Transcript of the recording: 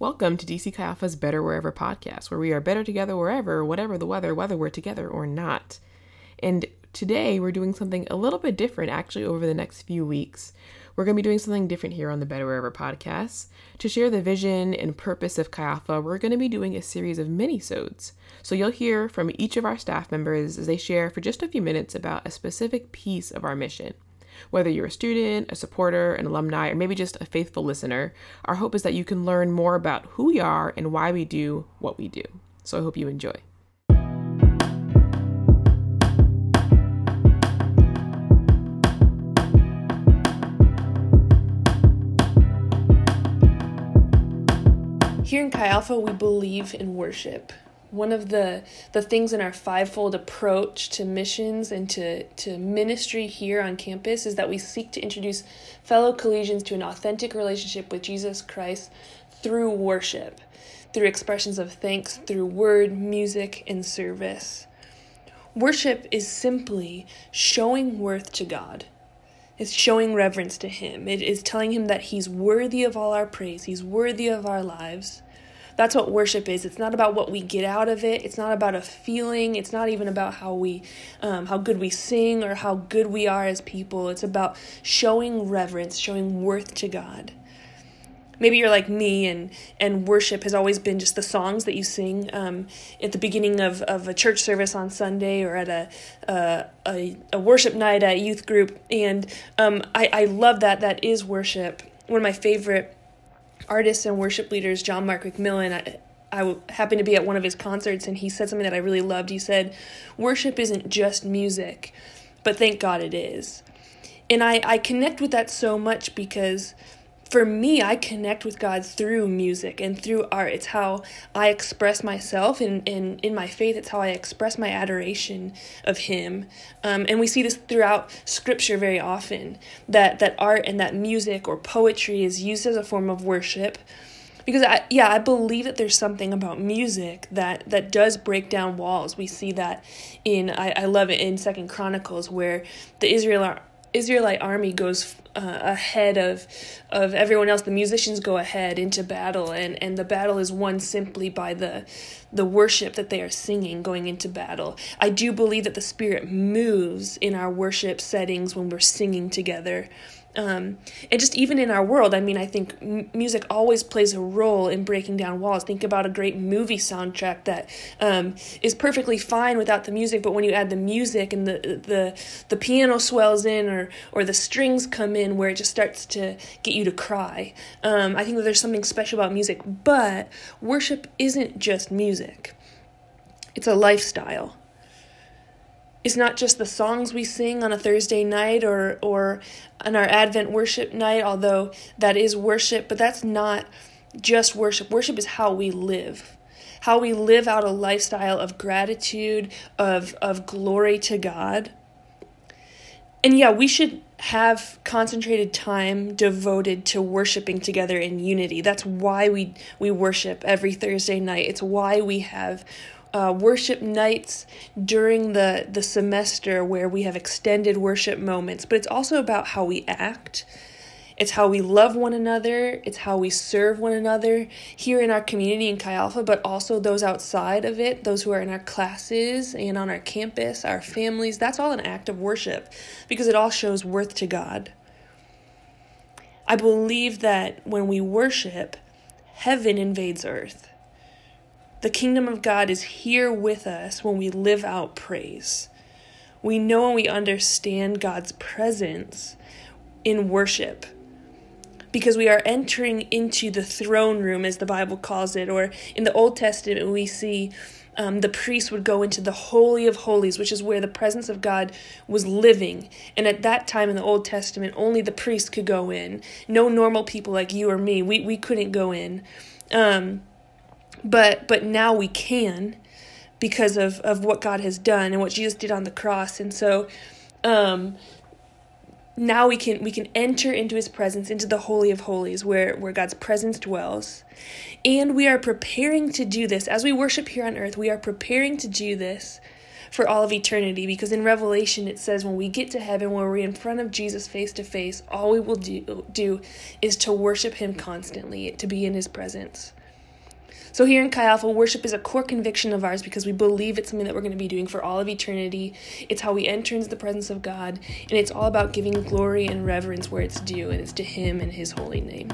Welcome to DC Chi Better Wherever podcast, where we are better together wherever, whatever the weather, whether we're together or not. And today we're doing something a little bit different actually over the next few weeks. We're going to be doing something different here on the Better Wherever podcast. To share the vision and purpose of Chi we're going to be doing a series of mini-sodes. So you'll hear from each of our staff members as they share for just a few minutes about a specific piece of our mission. Whether you're a student, a supporter, an alumni, or maybe just a faithful listener, our hope is that you can learn more about who we are and why we do what we do. So I hope you enjoy. Here in Chi Alpha, we believe in worship one of the the things in our fivefold approach to missions and to, to ministry here on campus is that we seek to introduce fellow collegians to an authentic relationship with Jesus Christ through worship, through expressions of thanks, through word, music, and service. Worship is simply showing worth to God. It's showing reverence to Him. It is telling Him that He's worthy of all our praise, He's worthy of our lives. That's what worship is. It's not about what we get out of it. It's not about a feeling. It's not even about how we, um, how good we sing or how good we are as people. It's about showing reverence, showing worth to God. Maybe you're like me, and and worship has always been just the songs that you sing um, at the beginning of, of a church service on Sunday or at a uh, a, a worship night at a youth group, and um, I I love that. That is worship. One of my favorite artists and worship leaders, John Mark McMillan, I, I happened to be at one of his concerts and he said something that I really loved. He said, Worship isn't just music, but thank God it is. And I, I connect with that so much because for me, I connect with God through music and through art. It's how I express myself, and in, in, in my faith, it's how I express my adoration of Him. Um, and we see this throughout Scripture very often that, that art and that music or poetry is used as a form of worship. Because I, yeah, I believe that there's something about music that, that does break down walls. We see that in I, I love it in Second Chronicles where the Israel Israelite army goes uh, ahead of of everyone else. The musicians go ahead into battle, and and the battle is won simply by the the worship that they are singing going into battle. I do believe that the Spirit moves in our worship settings when we're singing together. Um, and just even in our world, I mean, I think m- music always plays a role in breaking down walls. Think about a great movie soundtrack that um, is perfectly fine without the music, but when you add the music and the the the piano swells in or or the strings come in, where it just starts to get you to cry. Um, I think that there's something special about music, but worship isn't just music; it's a lifestyle it's not just the songs we sing on a Thursday night or or on our Advent worship night, although that is worship, but that's not just worship. Worship is how we live. How we live out a lifestyle of gratitude, of of glory to God. And yeah, we should have concentrated time devoted to worshiping together in unity. That's why we we worship every Thursday night. It's why we have uh, worship nights during the, the semester where we have extended worship moments, but it's also about how we act. It's how we love one another. It's how we serve one another here in our community in Chi Alpha, but also those outside of it, those who are in our classes and on our campus, our families. That's all an act of worship because it all shows worth to God. I believe that when we worship, heaven invades earth. The kingdom of God is here with us when we live out praise. We know and we understand God's presence in worship because we are entering into the throne room, as the Bible calls it, or in the Old Testament, we see um, the priest would go into the Holy of Holies, which is where the presence of God was living. And at that time in the Old Testament, only the priest could go in. No normal people like you or me, we, we couldn't go in. Um, but but now we can because of of what God has done and what Jesus did on the cross. And so um now we can we can enter into his presence into the holy of holies where where God's presence dwells. And we are preparing to do this. As we worship here on earth we are preparing to do this for all of eternity because in revelation it says when we get to heaven when we're in front of jesus face to face all we will do, do is to worship him constantly to be in his presence So here in Chi Alpha, worship is a core conviction of ours because we believe it's something that we're going to be doing for all of eternity. It's how we enter into the presence of God, and it's all about giving glory and reverence where it's due, and it's to Him and His holy name.